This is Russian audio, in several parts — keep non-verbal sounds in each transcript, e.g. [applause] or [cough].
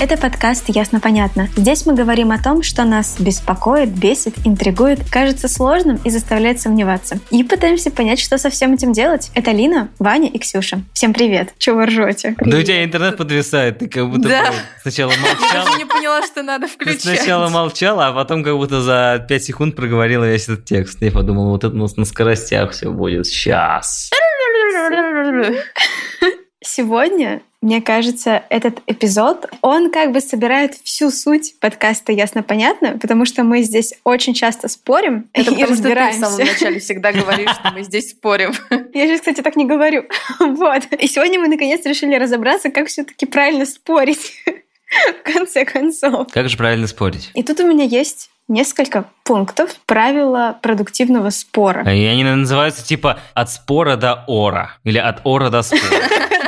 Это подкаст «Ясно-понятно». Здесь мы говорим о том, что нас беспокоит, бесит, интригует, кажется сложным и заставляет сомневаться. И пытаемся понять, что со всем этим делать. Это Лина, Ваня и Ксюша. Всем привет. Чего вы ржете? Да у тебя интернет подвисает, ты как будто Да. сначала Я молчала. даже не поняла, что надо Ты включать. сначала молчала, а потом как будто за 5 секунд проговорила весь этот текст. Я подумал, вот это у нас на скоростях все будет. Сейчас. [laughs] Сегодня, мне кажется, этот эпизод, он как бы собирает всю суть подкаста «Ясно-понятно», потому что мы здесь очень часто спорим Это [laughs] и что ты в разбираемся. самом начале всегда говоришь, что мы здесь спорим. [laughs] Я же, кстати, так не говорю. [laughs] Вот. И сегодня мы наконец решили разобраться, как все-таки правильно спорить. В конце концов. Как же правильно спорить? И тут у меня есть несколько пунктов правила продуктивного спора. И они называются типа от спора до ора. Или от ора до спора. [laughs]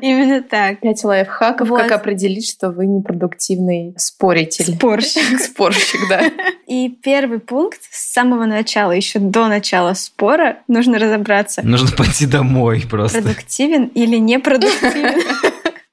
Именно так. Пять лайфхаков, как определить, что вы непродуктивный споритель. Спорщик. [laughs] Спорщик, да. И первый пункт с самого начала, еще до начала спора, нужно разобраться, Нужно пойти домой просто. продуктивен или непродуктивен [laughs]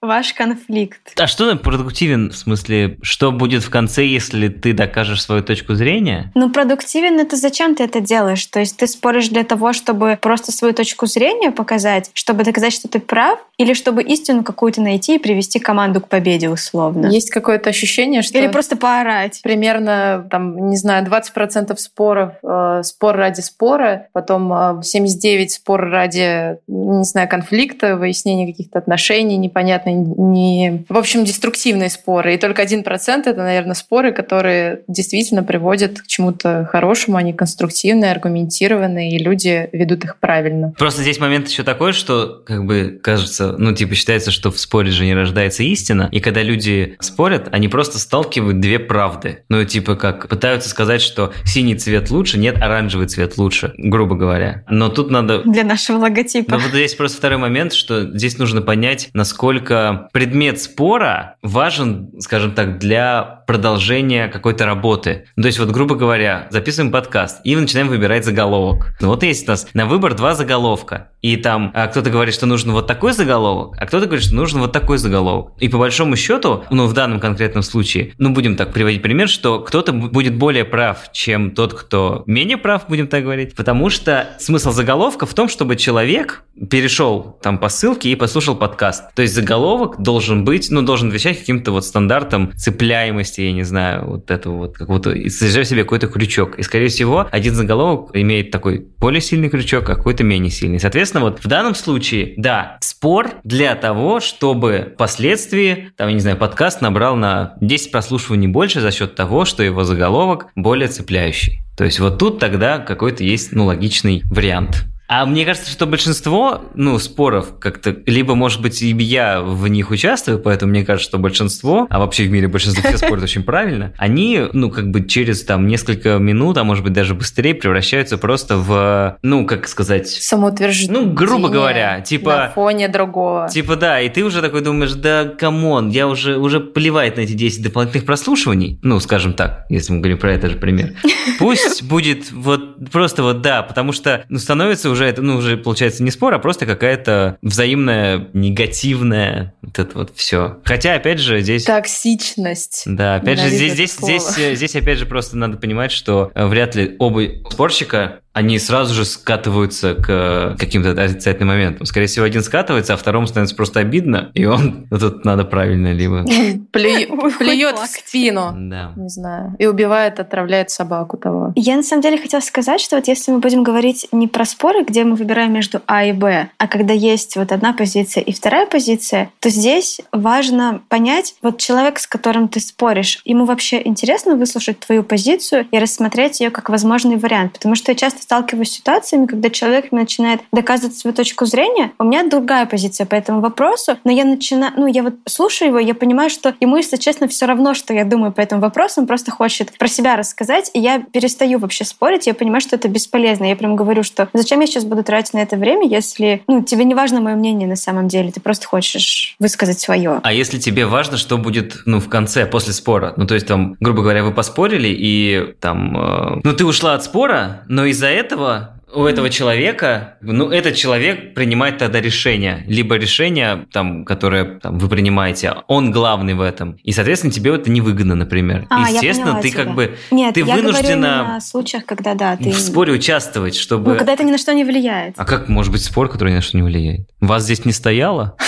ваш конфликт. А что продуктивен? В смысле, что будет в конце, если ты докажешь свою точку зрения? Ну, продуктивен это зачем ты это делаешь? То есть ты споришь для того, чтобы просто свою точку зрения показать, чтобы доказать, что ты прав, или чтобы истину какую-то найти и привести команду к победе условно? Есть какое-то ощущение, что Или просто поорать. примерно, там, не знаю, 20% споров э, спор ради спора, потом э, 79 спор ради, не знаю, конфликта, выяснения каких-то отношений, непонятно, не... В общем, деструктивные споры. И только 1% это, наверное, споры, которые действительно приводят к чему-то хорошему, они конструктивные, аргументированные, и люди ведут их правильно. Просто здесь момент еще такой, что, как бы, кажется, ну, типа, считается, что в споре же не рождается истина, и когда люди спорят, они просто сталкивают две правды. Ну, типа, как пытаются сказать, что синий цвет лучше, нет, оранжевый цвет лучше, грубо говоря. Но тут надо Для нашего логотипа. но вот здесь просто второй момент, что здесь нужно понять, насколько предмет спора важен, скажем так, для продолжения какой-то работы. Ну, То есть, вот, грубо говоря, записываем подкаст и начинаем выбирать заголовок. Ну, вот есть у нас на выбор два заголовка. И там а, кто-то говорит, что нужен вот такой заголовок, а кто-то говорит, что нужен вот такой заголовок. И по большому счету, ну, в данном конкретном случае, ну, будем так приводить пример, что кто-то будет более прав, чем тот, кто менее прав, будем так говорить. Потому что смысл заголовка в том, чтобы человек перешел там по ссылке и послушал подкаст. То есть заголовок должен быть, ну, должен отвечать каким-то вот стандартам цепляемости, я не знаю, вот этого вот какого-то, и содержать в себе какой-то крючок. И, скорее всего, один заголовок имеет такой более сильный крючок, а какой-то менее сильный. Соответственно, вот в данном случае, да, спор для того, чтобы впоследствии, там, я не знаю, подкаст набрал на 10 прослушиваний больше за счет того, что его заголовок более цепляющий. То есть вот тут тогда какой-то есть, ну, логичный вариант. А мне кажется, что большинство, ну, споров как-то, либо, может быть, и я в них участвую, поэтому мне кажется, что большинство, а вообще в мире большинство все спорят очень правильно, они, ну, как бы через там несколько минут, а может быть даже быстрее превращаются просто в, ну, как сказать, Самоутверждение. Ну, грубо говоря, типа- На фоне другого. Типа да, и ты уже такой думаешь, да come on, я уже, уже плевать на эти 10 дополнительных прослушиваний, ну, скажем так, если мы говорим про этот же пример. [laughs] Пусть будет вот просто вот да, потому что ну, становится уже это, ну, уже получается не спор, а просто какая-то взаимная негативная вот это вот все. Хотя, опять же, здесь... Токсичность. Да, опять же, Ненавижу здесь, здесь, слово. здесь, э, здесь, опять же, просто надо понимать, что э, вряд ли оба спорщика, они сразу же скатываются к э, каким-то отрицательным моментам. Скорее всего, один скатывается, а второму становится просто обидно, и он... Ну, тут надо правильно либо... [laughs] [laughs] Плюет, в спину. Да. Не знаю. И убивает, отравляет собаку того. Я на самом деле хотела сказать, что вот если мы будем говорить не про споры, где мы выбираем между А и Б, а когда есть вот одна позиция и вторая позиция, то здесь важно понять, вот человек, с которым ты споришь, ему вообще интересно выслушать твою позицию и рассмотреть ее как возможный вариант. Потому что я часто часто сталкиваюсь с ситуациями, когда человек начинает доказывать свою точку зрения. У меня другая позиция по этому вопросу, но я начинаю, ну, я вот слушаю его, я понимаю, что ему, если честно, все равно, что я думаю по этому вопросу, он просто хочет про себя рассказать, и я перестаю вообще спорить, я понимаю, что это бесполезно. Я прям говорю, что зачем я сейчас буду тратить на это время, если, ну, тебе не важно мое мнение на самом деле, ты просто хочешь высказать свое. А если тебе важно, что будет, ну, в конце, после спора? Ну, то есть, там, грубо говоря, вы поспорили, и там, э, ну, ты ушла от спора, но из-за этого у этого человека, ну, этот человек принимает тогда решение. Либо решение, там, которое там, вы принимаете, он главный в этом. И, соответственно, тебе это невыгодно, например. А, Естественно, ты тебя. как бы... Нет, ты я вынуждена в случаях, когда, да, ты... в споре участвовать, чтобы... Ну, когда это ни на что не влияет. А как может быть спор, который ни на что не влияет? Вас здесь не стояло? [laughs]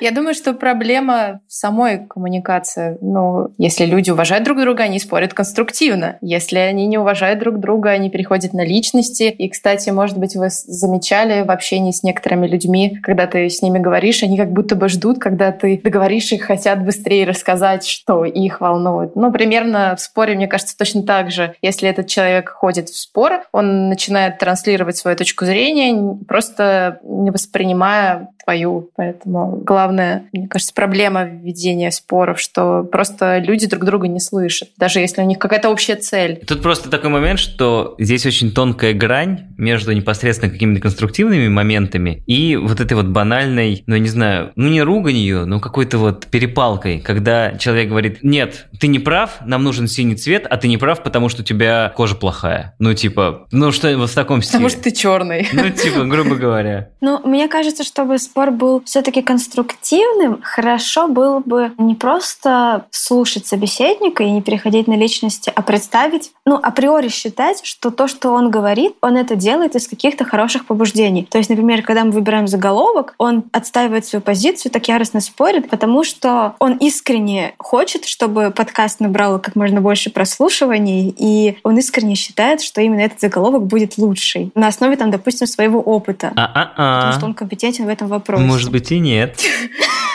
Я думаю, что проблема в самой коммуникации. Ну, если люди уважают друг друга, они спорят конструктивно. Если они не уважают друг друга, они переходят на личности. И, кстати, может быть, вы замечали в общении с некоторыми людьми, когда ты с ними говоришь, они как будто бы ждут, когда ты договоришь и хотят быстрее рассказать, что их волнует. Ну, примерно в споре, мне кажется, точно так же. Если этот человек ходит в спор, он начинает транслировать свою точку зрения, просто не воспринимая твою. Поэтому главная, мне кажется, проблема ведения споров, что просто люди друг друга не слышат, даже если у них какая-то общая цель. Тут просто такой момент, что здесь очень тонкая грань между непосредственно какими-то конструктивными моментами и вот этой вот банальной, ну, не знаю, ну, не руганью, но какой-то вот перепалкой, когда человек говорит, нет, ты не прав, нам нужен синий цвет, а ты не прав, потому что у тебя кожа плохая. Ну, типа, ну, что вот в таком стиле. Потому что ты черный. Ну, типа, грубо говоря. Ну, мне кажется, чтобы спор был все-таки конструктивным, хорошо было бы не просто слушать собеседника и не переходить на личности, а представить, ну, априори считать, что то, что он говорит, он это делает из каких-то хороших побуждений. То есть, например, когда мы выбираем заголовок, он отстаивает свою позицию, так яростно спорит, потому что он искренне хочет, чтобы подкаст набрал как можно больше прослушиваний, и он искренне считает, что именно этот заголовок будет лучший. На основе, там, допустим, своего опыта. А-а-а. Потому что он компетентен в этом вопросе. Может быть и нет.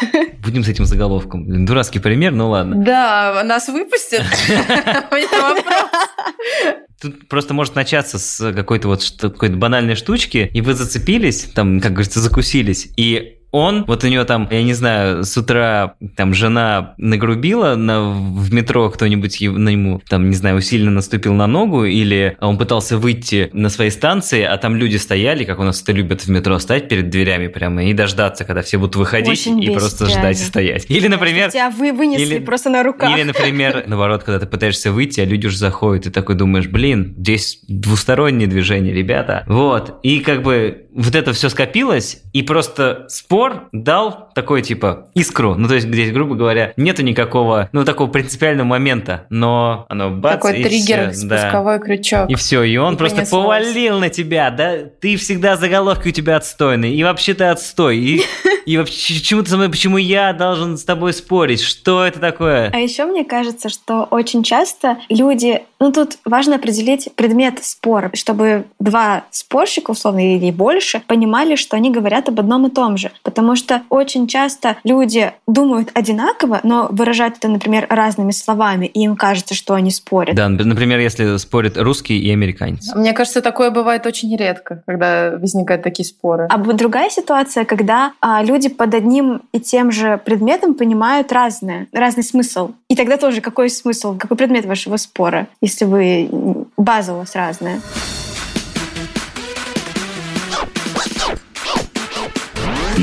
[laughs] Будем с этим заголовком. Блин, дурацкий пример, ну ладно. Да, нас выпустят. [laughs] Тут просто может начаться с какой-то вот какой-то банальной штучки, и вы зацепились, там, как говорится, закусились, и он, вот у него там, я не знаю, с утра там жена нагрубила на, в метро, кто-нибудь на ему, там, не знаю, усиленно наступил на ногу, или он пытался выйти на своей станции, а там люди стояли, как у нас это любят в метро, стать перед дверями прямо и дождаться, когда все будут выходить, Очень и бесит, просто ждать и реально. стоять. Или, например, Тебя вы вынесли Или- просто на руках. или, например, [laughs] наоборот, когда ты пытаешься выйти, а люди уже заходят, и такой думаешь, блин, здесь двустороннее движение, ребята. Вот. И как бы вот это все скопилось, и просто спор дал такой, типа, искру. Ну, то есть, здесь, грубо говоря, нету никакого, ну, такого принципиального момента, но оно бац, Такой и триггер, да. спусковой крючок. И все, и он И просто понеслось. повалил на тебя, да, ты всегда заголовки у тебя отстойные, и вообще ты отстой, и, [laughs] и вообще почему ты со мной, почему я должен с тобой спорить, что это такое? А еще мне кажется, что очень часто люди, ну тут важно определить предмет спора, чтобы два спорщика, условно, или больше, понимали, что они говорят об одном и том же. Потому что очень часто люди думают одинаково, но выражают это, например, разными словами, и им кажется, что они спорят. Да, например, если спорят русский и американец. Мне кажется, такое бывает очень редко, когда возникают такие споры. А вот другая ситуация, когда а, люди под одним и тем же предметом понимают разное, разный смысл. И тогда тоже какой смысл, какой предмет вашего спора, если вы м, база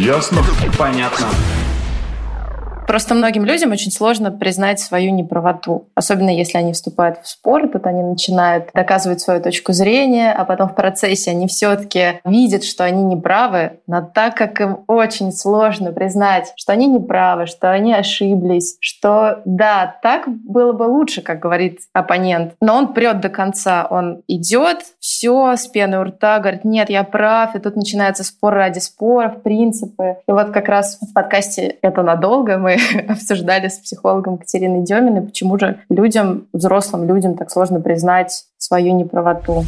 Ясно? Понятно. Просто многим людям очень сложно признать свою неправоту. Особенно если они вступают в спор, тут они начинают доказывать свою точку зрения, а потом в процессе они все-таки видят, что они неправы, но так как им очень сложно признать, что они неправы, что они ошиблись, что да, так было бы лучше, как говорит оппонент, но он прет до конца, он идет, все с пеной у рта, говорит, нет, я прав, и тут начинается спор ради споров, принципы. И вот как раз в подкасте «Это надолго» мы [laughs] обсуждали с психологом Катериной Деминой, почему же людям, взрослым людям так сложно признать свою неправоту.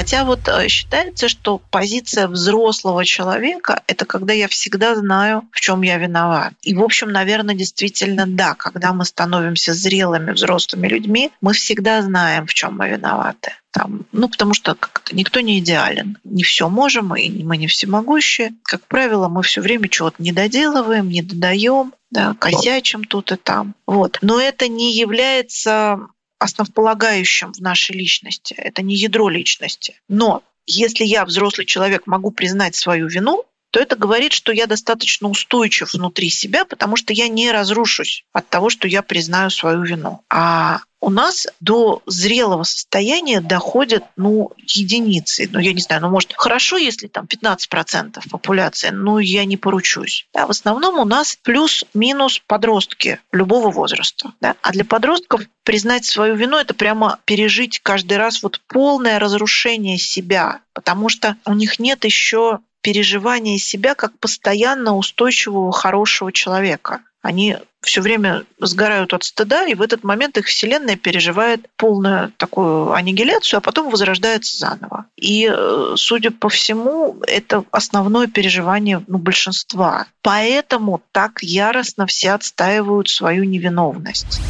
Хотя вот э, считается, что позиция взрослого человека – это когда я всегда знаю, в чем я виноват. И, в общем, наверное, действительно да, когда мы становимся зрелыми взрослыми людьми, мы всегда знаем, в чем мы виноваты. Там, ну, потому что как-то никто не идеален. Не все можем, и мы не всемогущие. Как правило, мы все время чего-то не доделываем, не додаем, да, косячим тут и там. Вот. Но это не является основополагающим в нашей личности. Это не ядро личности. Но если я, взрослый человек, могу признать свою вину, то это говорит, что я достаточно устойчив внутри себя, потому что я не разрушусь от того, что я признаю свою вину. А у нас до зрелого состояния доходят, ну, единицы. Ну, я не знаю, ну, может, хорошо, если там 15% популяции, но я не поручусь. Да, в основном у нас плюс-минус подростки любого возраста. Да? А для подростков признать свою вину – это прямо пережить каждый раз вот полное разрушение себя, потому что у них нет еще переживания себя как постоянно устойчивого, хорошего человека. Они все время сгорают от стыда, и в этот момент их вселенная переживает полную такую аннигиляцию, а потом возрождается заново. И, э, судя по всему, это основное переживание ну, большинства. Поэтому так яростно все отстаивают свою невиновность.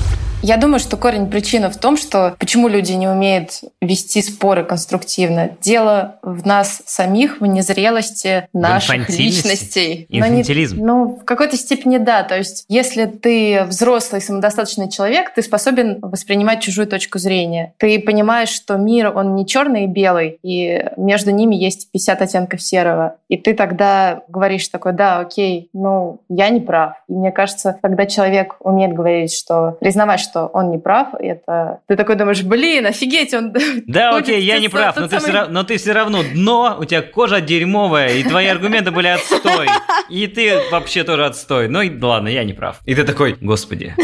Я думаю, что корень причины в том, что почему люди не умеют вести споры конструктивно. Дело в нас самих, в незрелости наших личностей. Инфантилизм. Не, ну, в какой-то степени да. То есть, если ты взрослый, самодостаточный человек, ты способен воспринимать чужую точку зрения. Ты понимаешь, что мир, он не черный и белый, и между ними есть 50 оттенков серого. И ты тогда говоришь такой, да, окей, ну, я не прав. И мне кажется, когда человек умеет говорить, что признавать, что он не прав, это ты такой думаешь, блин, офигеть, он... [laughs] Да, окей, я не прав, но, самый... ты все, но ты все равно дно, у тебя кожа дерьмовая, и твои аргументы были отстой, [laughs] и ты вообще тоже отстой. Ну и ладно, я не прав. И ты такой, господи,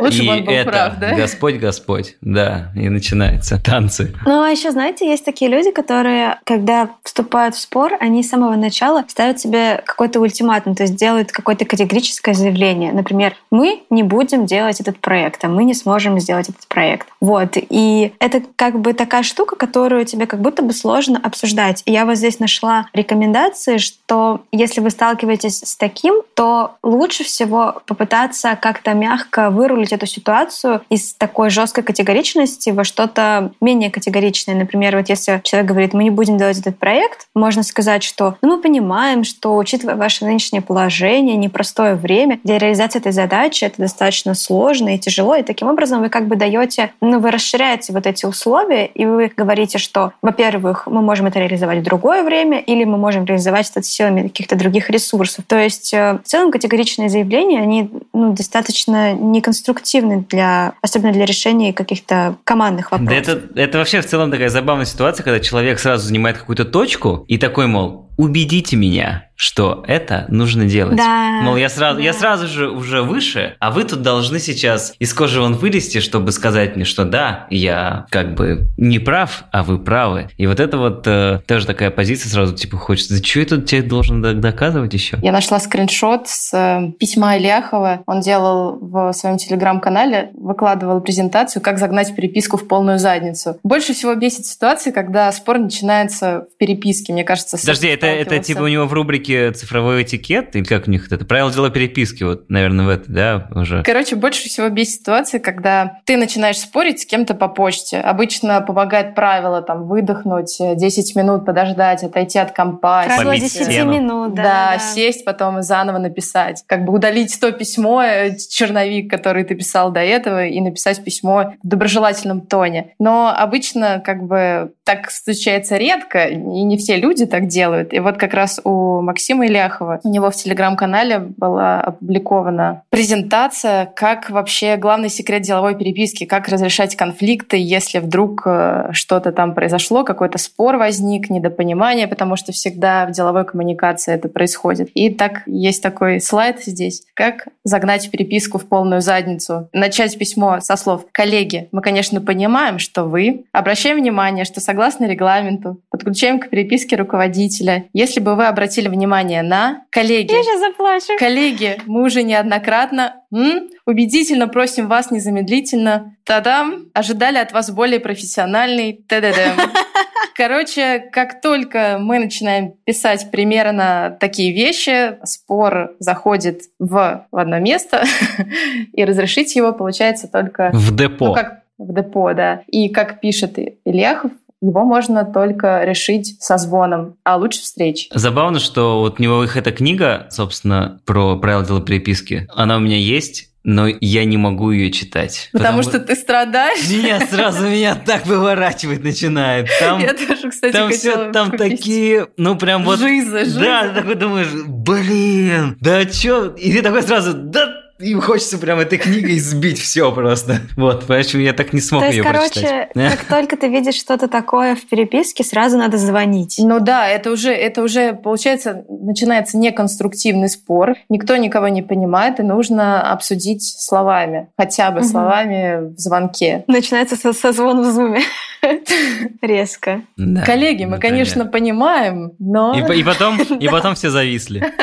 Лучше и бы он был это прав, да? Господь, Господь, да, и начинается танцы. Ну, а еще, знаете, есть такие люди, которые, когда вступают в спор, они с самого начала ставят себе какой-то ультиматум, то есть делают какое-то категорическое заявление. Например, мы не будем делать этот проект, а мы не сможем сделать этот проект. Вот. И это как бы такая штука, которую тебе как будто бы сложно обсуждать. И я вот здесь нашла рекомендации, что если вы сталкиваетесь с таким, то лучше всего попытаться как-то мягко вырулить эту ситуацию из такой жесткой категоричности во что-то менее категоричное. Например, вот если человек говорит, мы не будем делать этот проект, можно сказать, что ну, мы понимаем, что учитывая ваше нынешнее положение, непростое время, для реализации этой задачи это достаточно сложно и тяжело, и таким образом вы как бы даете, ну, вы расширяете вот эти условия, и вы говорите, что, во-первых, мы можем это реализовать в другое время, или мы можем реализовать это силами каких-то других ресурсов. То есть э, в целом категоричные заявления, они ну, достаточно неконструктивны эффективны для, особенно для решения каких-то командных вопросов. Да это, это вообще в целом такая забавная ситуация, когда человек сразу занимает какую-то точку и такой, мол, убедите меня, что это нужно делать. Да. Мол, я сразу, да. я сразу же уже выше, а вы тут должны сейчас из кожи вон вылезти, чтобы сказать мне, что да, я как бы не прав, а вы правы. И вот это вот э, тоже такая позиция сразу типа хочется, да что я тут тебе должен доказывать еще? Я нашла скриншот с э, письма Ильяхова. Он делал в своем телеграм-канале, выкладывал презентацию, как загнать переписку в полную задницу. Больше всего бесит ситуация, когда спор начинается в переписке, мне кажется. Подожди, это, это типа у него в рубрике «Цифровой этикет», или как у них это, правила дела переписки, вот, наверное, в это, да, уже. Короче, больше всего бесит ситуация, когда ты начинаешь спорить с кем-то по почте. Обычно помогает правило, там, выдохнуть, 10 минут подождать, отойти от компа. Правило 10 минут, да, да. Да, сесть, потом заново написать. Как бы удалить то письмо, э, черновик, который ты писал до этого, и написать письмо в доброжелательном тоне. Но обычно, как бы, так случается редко, и не все люди так делают. И вот как раз у Максима Иляхова. У него в телеграм-канале была опубликована презентация, как вообще главный секрет деловой переписки, как разрешать конфликты, если вдруг э, что-то там произошло, какой-то спор возник, недопонимание, потому что всегда в деловой коммуникации это происходит. И так есть такой слайд здесь, как загнать переписку в полную задницу. Начать письмо со слов «Коллеги, мы, конечно, понимаем, что вы. Обращаем внимание, что согласно регламенту подключаем к переписке руководителя. Если бы вы обратили внимание внимание на коллеги. Я сейчас заплачу. Коллеги, мы уже неоднократно м, убедительно просим вас незамедлительно, тадам, ожидали от вас более профессиональный ТДД. [laughs] Короче, как только мы начинаем писать примерно такие вещи, спор заходит в, в одно место, [laughs] и разрешить его получается только... В депо. Ну, как в депо, да. И как пишет Ильяхов, его можно только решить со звоном, а лучше встреч. Забавно, что вот у него их эта книга, собственно, про правила дела переписки, она у меня есть, но я не могу ее читать. Потому, потому что ты страдаешь? Меня сразу меня так выворачивать начинает. Там, я тоже, кстати, там все, там купить. такие, ну прям вот... Жиза, жиза. Да, ты такой думаешь, блин, да что? И ты такой сразу, да им хочется прям этой книгой сбить все просто. Вот, поэтому я так не смог То ее есть, короче, как только ты видишь что-то такое в переписке, сразу надо звонить. Ну да, это уже, это уже, получается, начинается неконструктивный спор. Никто никого не понимает, и нужно обсудить словами. Хотя бы угу. словами в звонке. Начинается со, со звон в зуме. [laughs] Резко. Да, Коллеги, мы, например. конечно, понимаем, но... И, и, потом, и потом все зависли. [laughs]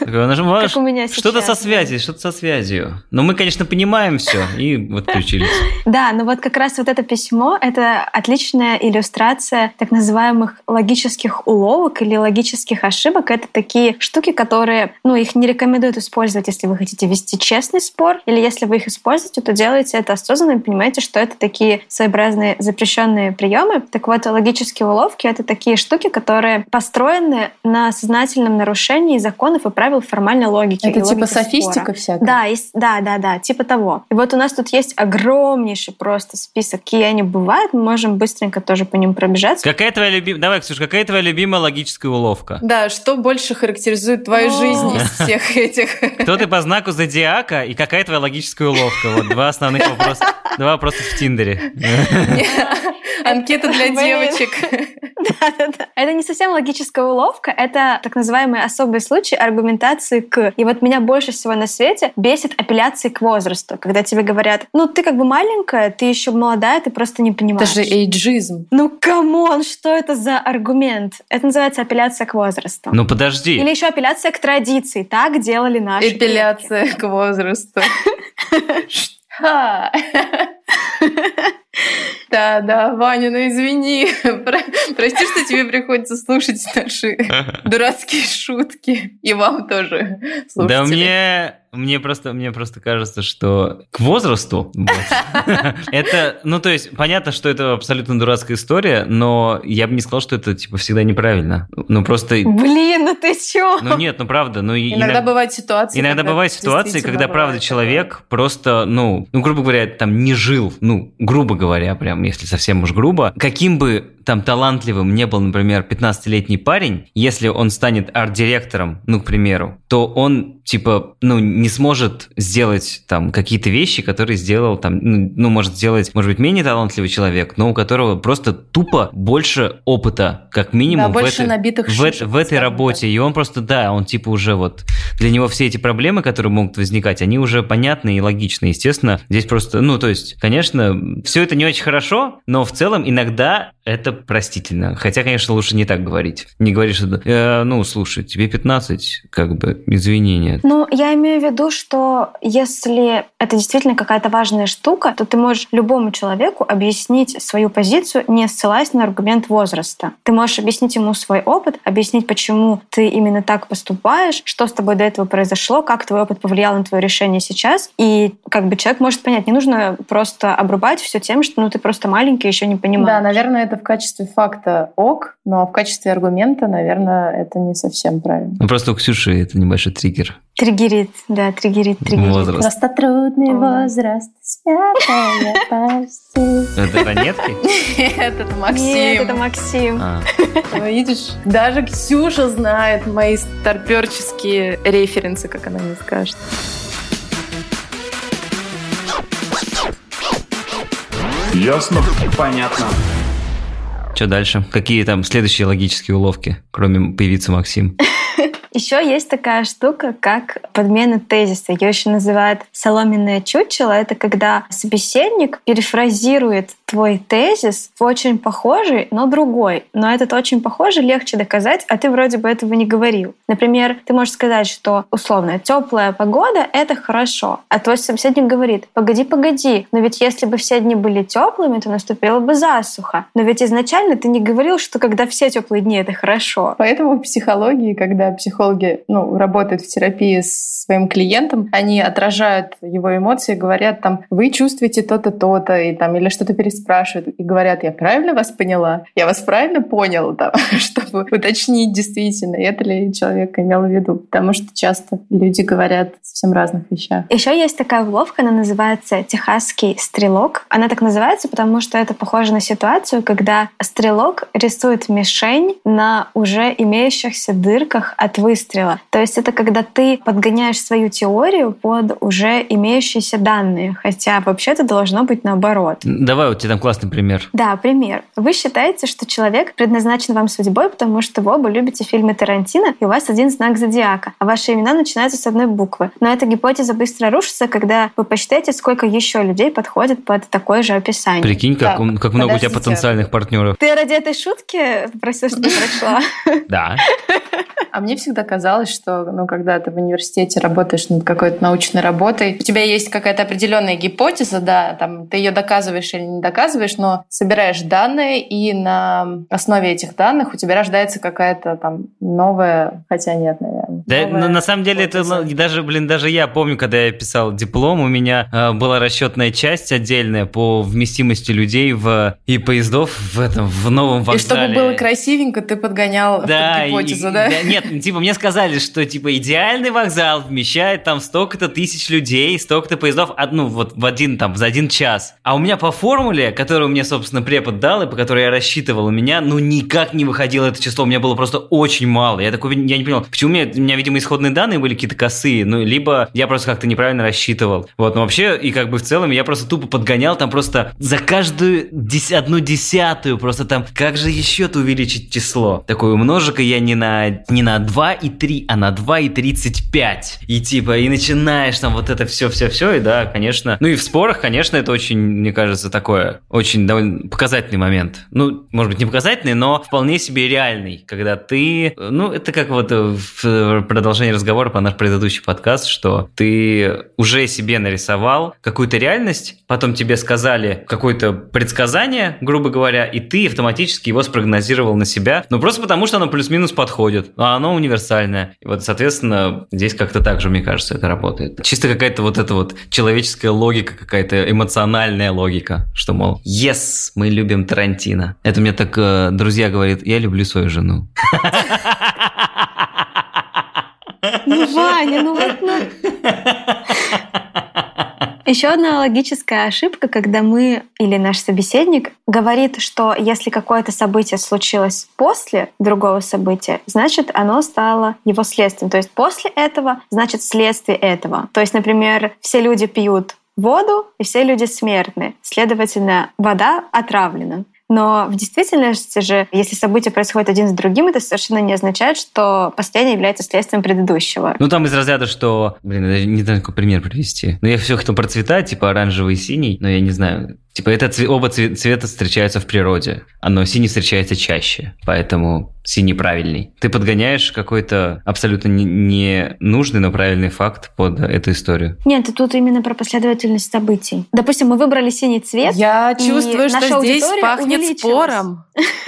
Как у меня Что-то со связью, что-то со связью. Но мы, конечно, понимаем все и вот включились. Да, но вот как раз вот это письмо — это отличная иллюстрация так называемых логических уловок или логических ошибок. Это такие штуки, которые, ну, их не рекомендуют использовать, если вы хотите вести честный спор, или если вы их используете, то делайте это осознанно и понимаете, что это такие своеобразные запрещенные приемы. Так вот, логические уловки — это такие штуки, которые построены на сознательном нарушении законов и правил формальной логики. Это типа софистика спора. всякая? Да, есть, да, да, да, типа того. И вот у нас тут есть огромнейший просто список, какие они бывают. Мы можем быстренько тоже по ним пробежаться. Какая твоя любимая... Давай, Ксюша, какая твоя любимая логическая уловка? Да, что больше характеризует твою жизнь из [laughs] всех этих? Кто ты по знаку зодиака и какая твоя логическая уловка? Вот два основных вопроса. Два вопроса в Тиндере. [laughs] Анкета для девочек. [laughs] Да-да-да. Это не совсем логическая уловка, это так называемый особый случай аргументации к. И вот меня больше всего на свете бесит апелляции к возрасту, когда тебе говорят, ну ты как бы маленькая, ты еще молодая, ты просто не понимаешь. Это же эйджизм. Ну come on, что это за аргумент? Это называется апелляция к возрасту. Ну подожди. Или еще апелляция к традиции. Так делали наши Апелляция к возрасту. [laughs] [laughs] Да, да, Ваня, ну извини. [laughs] Прости, что тебе приходится слушать наши [laughs] дурацкие шутки. И вам тоже, слушатели. Да мне мне просто, мне просто кажется, что к возрасту [laughs] это, ну то есть понятно, что это абсолютно дурацкая история, но я бы не сказал, что это типа всегда неправильно. Ну просто. Блин, ну ты чё? Ну нет, ну правда, ну иногда бывают ситуации. Иногда бывают ситуации, когда правда человек просто, ну, ну грубо говоря, там не жил, ну грубо говоря, прям если совсем уж грубо, каким бы там талантливым не был, например, 15-летний парень, если он станет арт-директором, ну, к примеру, то он, типа, ну, не сможет сделать там какие-то вещи, которые сделал там, ну, ну, может сделать, может быть, менее талантливый человек, но у которого просто тупо больше опыта, как минимум, да, в, этой, набитых в, шишек, в этой работе. Так. И он просто, да, он типа уже вот, для него все эти проблемы, которые могут возникать, они уже понятны и логичны. Естественно, здесь просто, ну, то есть, конечно, все это не очень хорошо, но в целом иногда это простительно. Хотя, конечно, лучше не так говорить. Не говоришь, что, э, ну, слушай, тебе 15, как бы, извинения. Ну, я имею в виду, что если это действительно какая-то важная штука, то ты можешь любому человеку объяснить свою позицию, не ссылаясь на аргумент возраста. Ты можешь объяснить ему свой опыт, объяснить, почему ты именно так поступаешь, что с тобой до этого произошло, как твой опыт повлиял на твое решение сейчас. И как бы человек может понять, не нужно просто обрубать все тем, что ну ты просто маленький, еще не понимаешь. Да, наверное, это в качестве факта ок, но в качестве аргумента, наверное, это не совсем правильно. Ну, просто у Ксюши это небольшой триггер. Триггерит, да, триггерит, триггерит. Возраст. Просто трудный возраст, святая [laughs] постель. Это ранетки? Нет, это Максим. Нет, это Максим. А. [laughs] Видишь, даже Ксюша знает мои старперческие референсы, как она мне скажет. Ясно? Понятно. Что дальше? Какие там следующие логические уловки, кроме появиться Максим? Еще есть такая штука, как подмена тезиса. Ее еще называют соломенное чучело. Это когда собеседник перефразирует твой тезис в очень похожий, но другой. Но этот очень похожий легче доказать, а ты вроде бы этого не говорил. Например, ты можешь сказать, что условно теплая погода — это хорошо, а твой собеседник говорит, погоди, погоди, но ведь если бы все дни были теплыми, то наступила бы засуха. Но ведь изначально ты не говорил, что когда все теплые дни — это хорошо. Поэтому в психологии, когда психологи ну, работают в терапии с своим клиентом, они отражают его эмоции, говорят там, вы чувствуете то-то, то-то, и там, или что-то перестали спрашивают и говорят, я правильно вас поняла? Я вас правильно понял, там, [laughs] чтобы уточнить действительно, это ли человек имел в виду. Потому что часто люди говорят совсем разных вещах. Еще есть такая уловка, она называется «Техасский стрелок». Она так называется, потому что это похоже на ситуацию, когда стрелок рисует мишень на уже имеющихся дырках от выстрела. То есть это когда ты подгоняешь свою теорию под уже имеющиеся данные, хотя вообще-то должно быть наоборот. Давай, у тебя там классный пример. Да, пример. Вы считаете, что человек предназначен вам судьбой, потому что вы оба любите фильмы Тарантино, и у вас один знак зодиака, а ваши имена начинаются с одной буквы. Но эта гипотеза быстро рушится, когда вы посчитаете, сколько еще людей подходит под такое же описание. Прикинь, как, Так, как много у тебя потенциальных партнеров. Ты ради этой шутки [laughs] попросил, чтобы я прочла? Да. А мне всегда казалось, что ну, когда ты в университете работаешь над какой-то научной работой, у тебя есть какая-то определенная гипотеза, да, там ты ее доказываешь или не доказываешь, но собираешь данные, и на основе этих данных у тебя рождается какая-то там новая, хотя нет, наверное. Да, новая на, на самом деле, это гипотеза. ну, даже, блин, даже я помню, когда я писал диплом, у меня э, была расчетная часть отдельная по вместимости людей в и поездов в этом в новом И вокзале. чтобы было красивенько, ты подгонял Да, под гипотезу, и- да? Нет, типа мне сказали, что типа идеальный вокзал вмещает там столько-то тысяч людей, столько-то поездов, одну вот в один там за один час. А у меня по формуле, которую мне собственно препод дал и по которой я рассчитывал, у меня ну никак не выходило это число, у меня было просто очень мало. Я такой, я не понял, почему у меня, у меня видимо исходные данные были какие-то косые, ну либо я просто как-то неправильно рассчитывал. Вот, но вообще и как бы в целом я просто тупо подгонял там просто за каждую дес- одну десятую просто там как же еще-то увеличить число. Такой умножика я не на не на 2 и 3, а на 2 и 35. И типа, и начинаешь там вот это все-все-все, и да, конечно. Ну и в спорах, конечно, это очень, мне кажется, такое очень довольно показательный момент. Ну, может быть, не показательный, но вполне себе реальный, когда ты, ну, это как вот э, в продолжении разговора по наш предыдущий подкаст, что ты уже себе нарисовал какую-то реальность, потом тебе сказали какое-то предсказание, грубо говоря, и ты автоматически его спрогнозировал на себя, ну, просто потому что оно плюс-минус подходит, а оно универсальное. И вот, соответственно, здесь как-то так же, мне кажется, это работает. Чисто какая-то вот эта вот человеческая логика, какая-то эмоциональная логика, что, мол, yes, мы любим Тарантино. Это мне так э, друзья говорят, я люблю свою жену. Ну, Ваня, ну вот, ну... [laughs] Еще одна логическая ошибка, когда мы или наш собеседник говорит, что если какое-то событие случилось после другого события, значит, оно стало его следствием. То есть после этого, значит, следствие этого. То есть, например, все люди пьют воду, и все люди смертны. Следовательно, вода отравлена. Но в действительности же, если события происходят один с другим, это совершенно не означает, что последнее является следствием предыдущего. Ну, там из разряда, что... Блин, я не знаю, какой пример привести. Ну, я все хотел про цвета, типа оранжевый и синий, но я не знаю. Типа, это цве- оба цве- цвета встречаются в природе, а но синий встречается чаще, поэтому синий правильный. Ты подгоняешь какой-то абсолютно не, не нужный, но правильный факт под эту историю. Нет, тут именно про последовательность событий. Допустим, мы выбрали синий цвет, Я и чувствую, наша что здесь аудитория пахнет спором.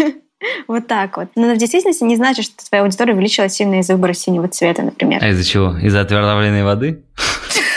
[laughs] вот так вот. Но в действительности не значит, что твоя аудитория увеличилась сильно из-за выбора синего цвета, например. А из-за чего? Из-за отравленной воды? [laughs]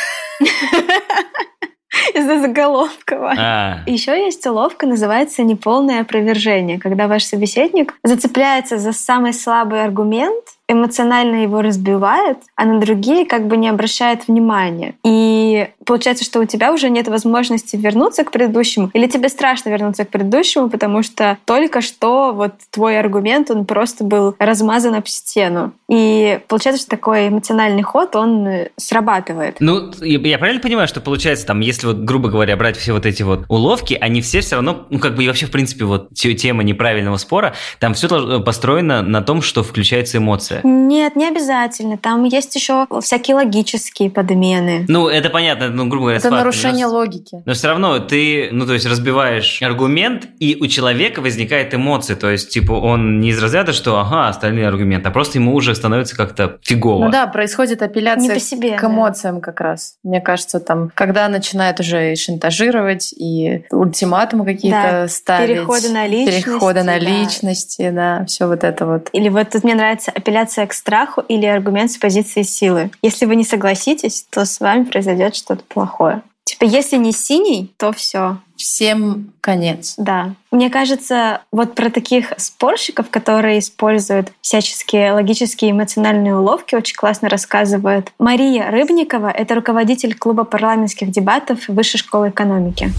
Из-за заголовкова. А, Еще есть уловка, называется неполное опровержение, когда ваш собеседник зацепляется за самый слабый аргумент, эмоционально его разбивает, а на другие как бы не обращает внимания. И получается, что у тебя уже нет возможности вернуться к предыдущему, или тебе страшно вернуться к предыдущему, потому что только что вот твой аргумент, он просто был размазан об стену. И получается, что такой эмоциональный ход, он срабатывает. Ну, я правильно понимаю, что получается, там, если вот, грубо говоря, брать все вот эти вот уловки, они все все равно, ну, как бы и вообще, в принципе, вот те- тема неправильного спора, там все построено на том, что включается эмоция. Нет, не обязательно. Там есть еще всякие логические подмены. Ну, это понятно, ну, грубо говоря, Это с фактами, нарушение но- логики. Но все равно ты, ну, то есть разбиваешь аргумент, и у человека возникает эмоции. То есть, типа, он не из разряда, что, ага, остальные аргументы, а просто ему уже становится как-то фигово. Ну да, происходит Не апелляция по себе. к да. эмоциям как раз. Мне кажется, там, когда начинает уже и шантажировать, и ультиматумы какие-то Да, ставить. переходы на личности, Переходы на да. личности, да, все вот это вот. Или вот тут мне нравится апелляция к страху или аргумент с позиции силы. Если вы не согласитесь, то с вами произойдет что-то плохое. Типа, если не синий, то все. Всем конец. Да. Мне кажется, вот про таких спорщиков, которые используют всяческие логические и эмоциональные уловки, очень классно рассказывает Мария Рыбникова. Это руководитель клуба парламентских дебатов Высшей школы экономики.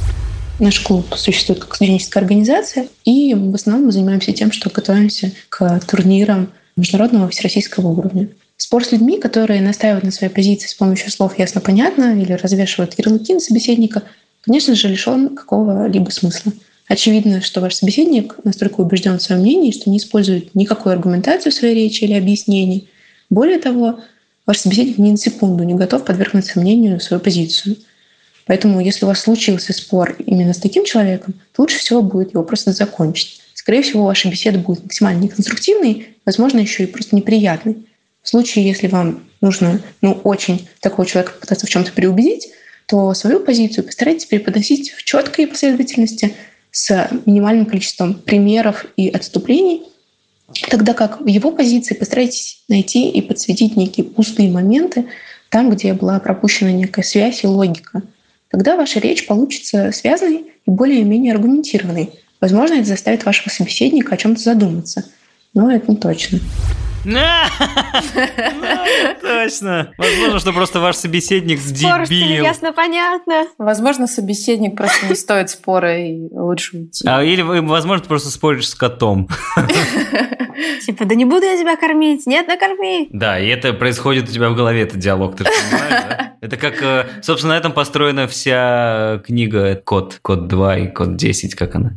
Наш клуб существует как студенческая организация, и в основном мы занимаемся тем, что готовимся к турнирам международного всероссийского уровня. Спор с людьми, которые настаивают на своей позиции с помощью слов ясно-понятно или развешивают ярлыки на собеседника, конечно же, лишен какого-либо смысла. Очевидно, что ваш собеседник настолько убежден в своем мнении, что не использует никакую аргументацию в своей речи или объяснений. Более того, ваш собеседник ни на секунду не готов подвергнуть сомнению свою позицию. Поэтому, если у вас случился спор именно с таким человеком, то лучше всего будет его просто закончить. Скорее всего, ваша беседа будет максимально неконструктивной, возможно, еще и просто неприятной. В случае, если вам нужно ну, очень такого человека пытаться в чем-то переубедить, то свою позицию постарайтесь преподносить в четкой последовательности с минимальным количеством примеров и отступлений, тогда как в его позиции постарайтесь найти и подсветить некие пустые моменты там, где была пропущена некая связь и логика. Тогда ваша речь получится связанной и более-менее аргументированной. Возможно, это заставит вашего собеседника о чем-то задуматься, но это не точно. [laughs] Точно. Возможно, что просто ваш собеседник стиле дебил. ясно-понятно. Возможно, собеседник просто не стоит спора и лучше уйти. А, или, возможно, ты просто споришь с котом. [laughs] Типа, да не буду я тебя кормить. Нет, накорми. Да, и это происходит у тебя в голове, этот диалог, ты же понимаешь, да? [laughs] Это как, э, собственно, на этом построена вся книга «Код», «Код 2» и «Код 10», как она?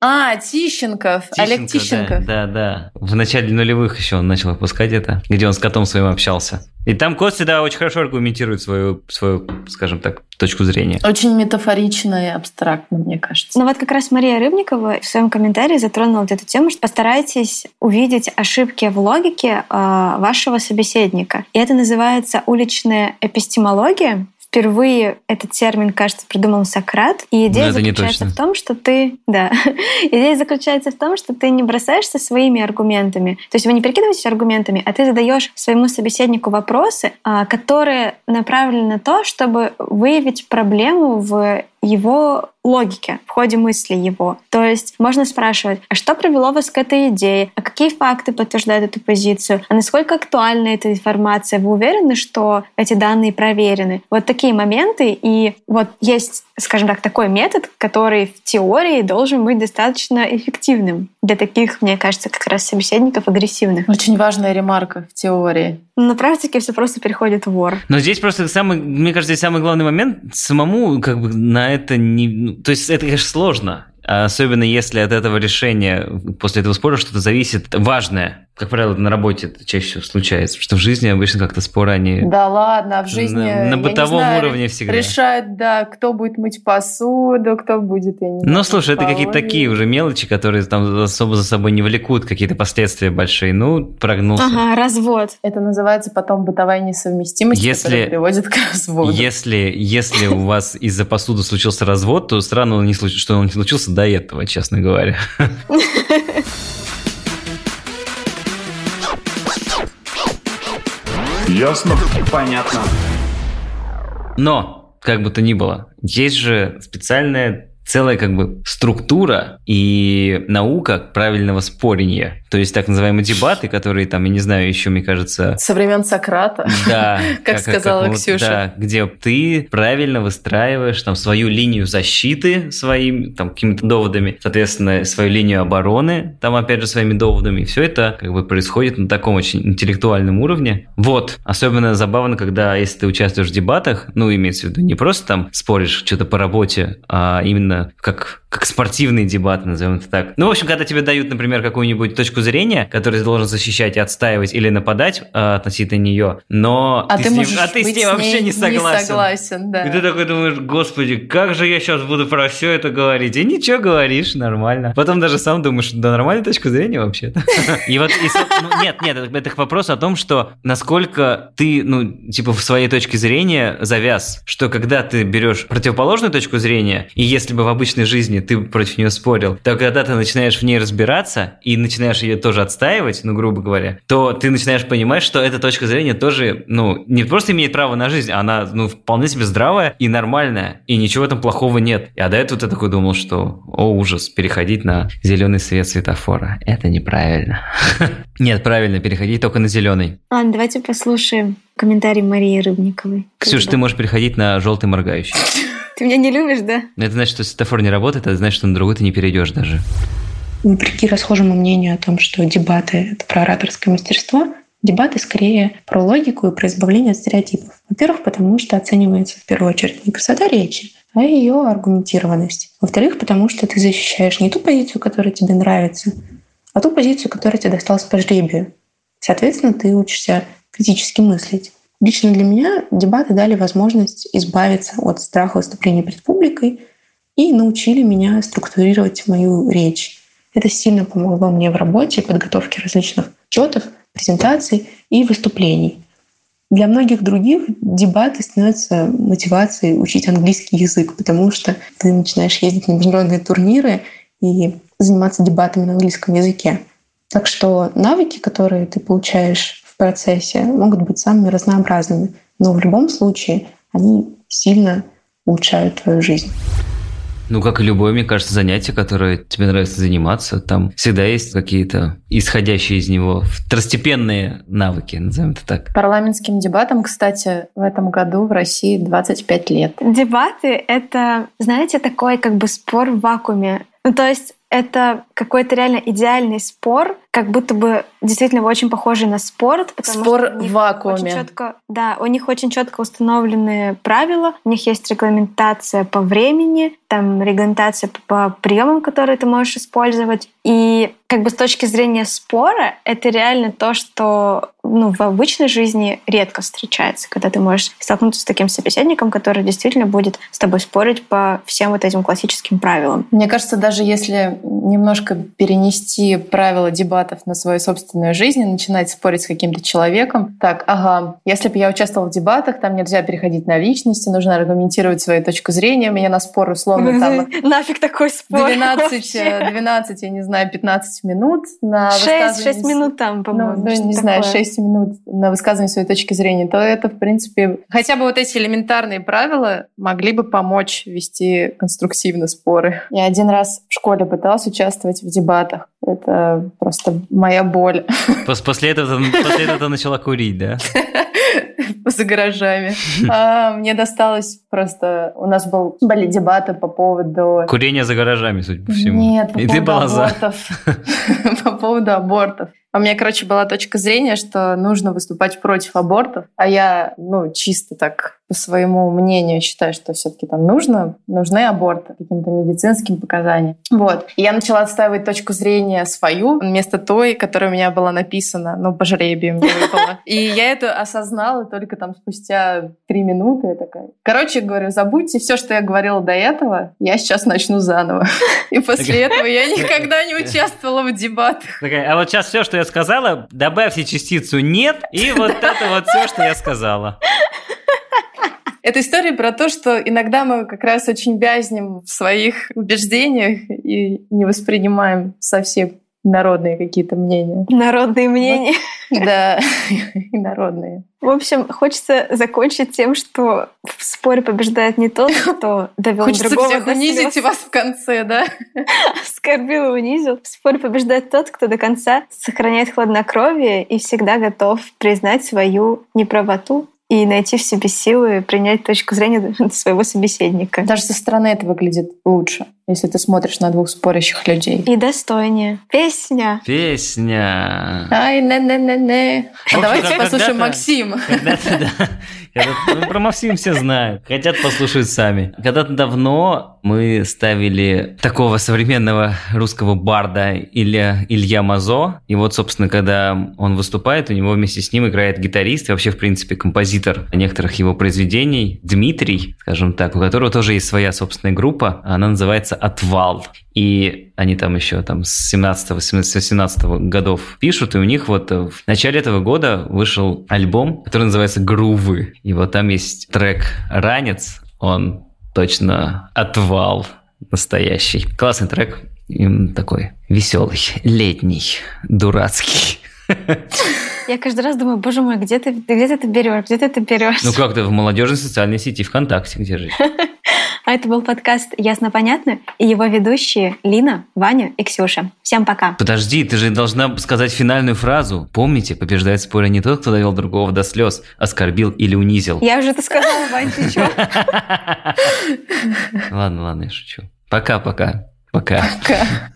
А, Тищенков, Олег Тищенков. Да, да, да. В начале нулевых еще он начал выпускать это, где он с котом своим общался. И там кот всегда очень хорошо аргументирует свою, свою, скажем так, точку зрения. Очень метафорично и абстрактно, мне кажется. Ну вот как раз Мария Рыбникова в своем комментарии затронула вот эту тему, что постарайтесь увидеть ошибки в логике э, вашего собеседника. И это называется уличная эпистемология. Впервые этот термин, кажется, придумал Сократ. И идея не заключается в том, что ты... Да. [laughs] идея заключается в том, что ты не бросаешься своими аргументами. То есть вы не перекидываетесь аргументами, а ты задаешь своему собеседнику вопросы, а, которые направлены на то, чтобы выявить проблему в его логике, в ходе мысли его. То есть можно спрашивать, а что привело вас к этой идее? А какие факты подтверждают эту позицию? А насколько актуальна эта информация? Вы уверены, что эти данные проверены? Вот такие моменты. И вот есть, скажем так, такой метод, который в теории должен быть достаточно эффективным для таких, мне кажется, как раз собеседников агрессивных. Очень важная ремарка в теории. На практике все просто переходит в вор. Но здесь просто самый, мне кажется, здесь самый главный момент самому как бы на это не... ну, То есть это, конечно, сложно. А Особенно если от этого решения, после этого спора, что-то зависит важное. Как правило, на работе это чаще всего случается, что в жизни обычно как-то споры, они... Да ладно, а в жизни... На- на бытовом знаю, уровне всегда. Решают, да, кто будет мыть посуду, кто будет, я не Ну, знаю, слушай, это какие-то такие уже мелочи, которые там особо за собой не влекут какие-то последствия большие. Ну, прогнулся. Ага, развод. Это называется потом бытовая несовместимость, Если- которая приводит к разводу. Если, если у вас из-за посуды случился развод, то странно, что он не случился до этого, честно говоря. Ясно? Понятно. Но, как бы то ни было, есть же специальная целая как бы структура и наука правильного спорения. То есть так называемые дебаты, которые там, я не знаю, еще, мне кажется, Со времен Сократа. Да, [laughs] Как сказала вот, Ксюша. да, где ты правильно выстраиваешь там свою линию защиты своими там какими-то доводами, соответственно, свою линию обороны, там опять же своими доводами. И все это как бы происходит на таком очень интеллектуальном уровне. Вот, особенно забавно, когда если ты участвуешь в дебатах, ну, имеется в виду не просто там споришь что-то по работе, а именно как как спортивные дебаты, назовем это так. Ну, в общем, когда тебе дают, например, какую-нибудь точку зрения, которую ты должен защищать и отстаивать или нападать э, относительно нее, но а ты, ты, с ним, а ты с ним вообще не согласен. Не согласен, да. И ты такой думаешь, господи, как же я сейчас буду про все это говорить? И ничего говоришь, нормально. Потом даже сам думаешь, да нормальная точка зрения вообще-то. [laughs] И вот, ну, нет, нет, это вопрос о том, что насколько ты, ну, типа, в своей точке зрения завяз, что когда ты берешь противоположную точку зрения, и если бы в обычной жизни ты против нее спорил, то когда ты начинаешь в ней разбираться и начинаешь ее тоже отстаивать, ну, грубо говоря, то ты начинаешь понимать, что эта точка зрения тоже, ну, не просто имеет право на жизнь, она, ну, вполне себе здравая и нормальная, и ничего этом плохого нет. А до этого ты такой думал, что, о, ужас, переходить на зеленый свет светофора. Это неправильно. [laughs] Нет, правильно, переходить только на зеленый. Ладно, давайте послушаем комментарий Марии Рыбниковой. Ксюш, ты можешь переходить на желтый моргающий. [laughs] Ты меня не любишь, да? Это значит, что светофор не работает, это значит, что на другой ты не перейдешь даже. Вопреки расхожему мнению о том, что дебаты — это про ораторское мастерство, дебаты скорее про логику и про избавление от стереотипов. Во-первых, потому что оценивается в первую очередь не красота речи, а ее аргументированность. Во-вторых, потому что ты защищаешь не ту позицию, которая тебе нравится, а ту позицию, которая тебе досталась по жребию. Соответственно, ты учишься критически мыслить. Лично для меня дебаты дали возможность избавиться от страха выступления перед публикой и научили меня структурировать мою речь. Это сильно помогло мне в работе подготовке различных отчетов, презентаций и выступлений. Для многих других дебаты становятся мотивацией учить английский язык, потому что ты начинаешь ездить на международные турниры и заниматься дебатами на английском языке. Так что навыки, которые ты получаешь в процессе, могут быть самыми разнообразными, но в любом случае они сильно улучшают твою жизнь. Ну, как и любое, мне кажется, занятие, которое тебе нравится заниматься, там всегда есть какие-то исходящие из него второстепенные навыки, назовем это так. Парламентским дебатам, кстати, в этом году в России 25 лет. Дебаты — это, знаете, такой как бы спор в вакууме. Ну, то есть это какой-то реально идеальный спор, как будто бы действительно очень похожий на спорт. Спор что в вакууме. Очень четко, да, у них очень четко установлены правила, у них есть регламентация по времени, там регламентация по приемам, которые ты можешь использовать. И как бы с точки зрения спора, это реально то, что ну, в обычной жизни редко встречается, когда ты можешь столкнуться с таким собеседником, который действительно будет с тобой спорить по всем вот этим классическим правилам. Мне кажется, даже если немножко перенести правила дебатов на свою собственную жизнь и начинать спорить с каким-то человеком, так, ага, если бы я участвовала в дебатах, там нельзя переходить на личности, нужно аргументировать свою точку зрения, меня на спор условно там... [laughs] Нафиг такой спор 12, 12, я не знаю, 15 минут на 6, 6 минут там, по-моему. Ну, ну не знаю, 6 минут на высказывание своей точки зрения, то это, в принципе, хотя бы вот эти элементарные правила могли бы помочь вести конструктивно споры. Я один раз в школе пыталась участвовать в дебатах. Это просто моя боль. После этого, после этого ты начала курить, да? [laughs] [laughs] За гаражами. А, мне досталось просто... У нас был, были дебаты по поводу... Курение за гаражами, судя по всему. Нет, по И поводу абортов. [laughs] по поводу абортов. У меня, короче, была точка зрения, что нужно выступать против абортов, а я, ну, чисто так по своему мнению считаю, что все-таки там нужно, нужны аборты каким-то медицинским показаниям. Вот. И я начала отстаивать точку зрения свою вместо той, которая у меня была написана, ну, по жребию мне [laughs] выпала. И я это осознала только там спустя три минуты. Я такая, короче, говорю, забудьте все, что я говорила до этого, я сейчас начну заново. [laughs] И после этого я [laughs] никогда не участвовала в дебатах. А вот сейчас все, что я сказала, добавьте частицу «нет», и [laughs] вот это вот все, что я сказала. Это история про то, что иногда мы как раз очень вязнем в своих убеждениях и не воспринимаем совсем народные какие-то мнения. Народные мнения. Да, [laughs] и народные. В общем, хочется закончить тем, что в споре побеждает не тот, кто довел хочется другого всех унизить и вас в конце, да? Оскорбил и унизил. В споре побеждает тот, кто до конца сохраняет хладнокровие и всегда готов признать свою неправоту и найти в себе силы принять точку зрения [laughs] своего собеседника. Даже со стороны это выглядит лучше. Если ты смотришь на двух спорящих людей. И достойнее. Песня. Песня. Ай, не-не-не-не. А давайте послушаем Максима. Ну, про Максим все знают. Хотят послушать сами. Когда-то давно мы ставили такого современного русского барда Илья, Илья Мазо. И вот, собственно, когда он выступает, у него вместе с ним играет гитарист и вообще, в принципе, композитор некоторых его произведений, Дмитрий, скажем так, у которого тоже есть своя собственная группа. Она называется «Отвал». И они там еще там с 17-18 годов пишут, и у них вот в начале этого года вышел альбом, который называется «Грувы». И вот там есть трек «Ранец», он точно отвал настоящий. Классный трек, такой веселый, летний, дурацкий. Я каждый раз думаю, боже мой, где ты, где ты это берешь, где ты это берешь? Ну как-то в молодежной социальной сети ВКонтакте где же. А это был подкаст «Ясно-понятно» и его ведущие Лина, Ваня и Ксюша. Всем пока. Подожди, ты же должна сказать финальную фразу. Помните, побеждает в споре не тот, кто довел другого до слез, оскорбил или унизил. Я уже это сказала, Вань, ты чё? [laughs] Ладно, ладно, я шучу. Пока-пока. Пока.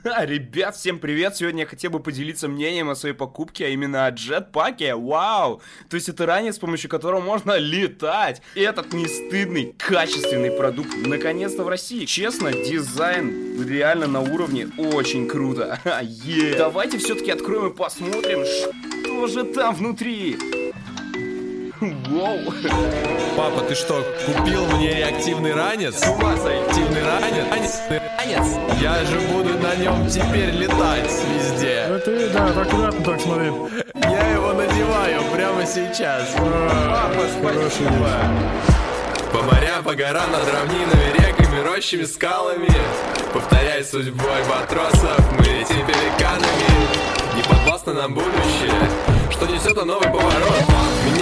А, [laughs] Ребят, всем привет! Сегодня я хотел бы поделиться мнением о своей покупке, а именно о джетпаке. Вау! То есть это ранец, с помощью которого можно летать. И этот не стыдный, качественный продукт наконец-то в России. Честно, дизайн реально на уровне очень круто. [laughs] Е. Давайте все-таки откроем и посмотрим, что же там внутри. Воу! Папа, ты что, купил мне реактивный ранец? С ума сойти! Реактивный ранец? Ранец? Ранец? Я же буду на нем теперь летать везде. Да ты, да, аккуратно так смотри. Я его надеваю прямо сейчас. Папа, спасибо! По морям, по горам, над равнинами, реками, рощами, скалами Повторяй судьбой матросов, мы летим пеликанами Не подвластно нам будущее, что несет на новый поворот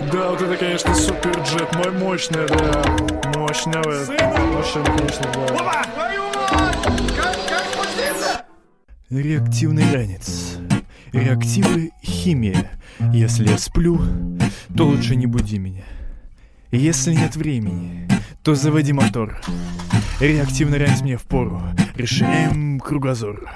Да, вот это, конечно, суперджет, мой мощный, да. Мощного. Машина, конечно, да. Реактивный ранец. Реактивы – химия. Если я сплю, то лучше не буди меня. Если нет времени, то заводи мотор. Реактивный ранец мне в пору. Расширяем кругозор.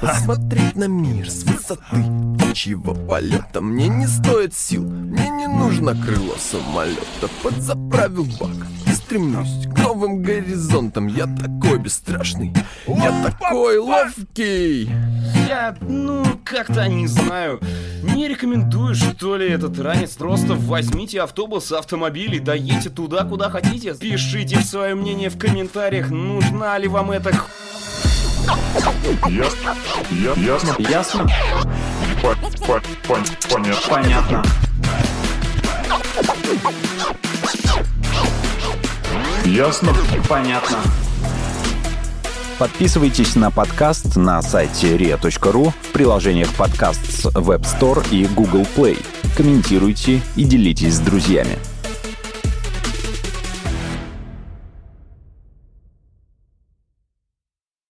Посмотреть на мир с высоты. Птичьего полета. Мне не стоит сил, мне не нужно крыло самолета. Подзаправил бак и стремлюсь к новым горизонтам. Я такой бесстрашный, я такой ловкий. Я, ну, как-то не знаю. Не рекомендую, что ли, этот ранец. Просто возьмите автобус, автомобиль и доедьте туда, куда хотите. Пишите свое мнение в комментариях, нужна ли вам эта х... Ясно. Я- Ясно. Ясно? По- по- пон- Понятно. Понятно. Ясно. Понятно. Подписывайтесь на подкаст на сайте ria.ru в приложениях подкаст с Web Store и Google Play. Комментируйте и делитесь с друзьями.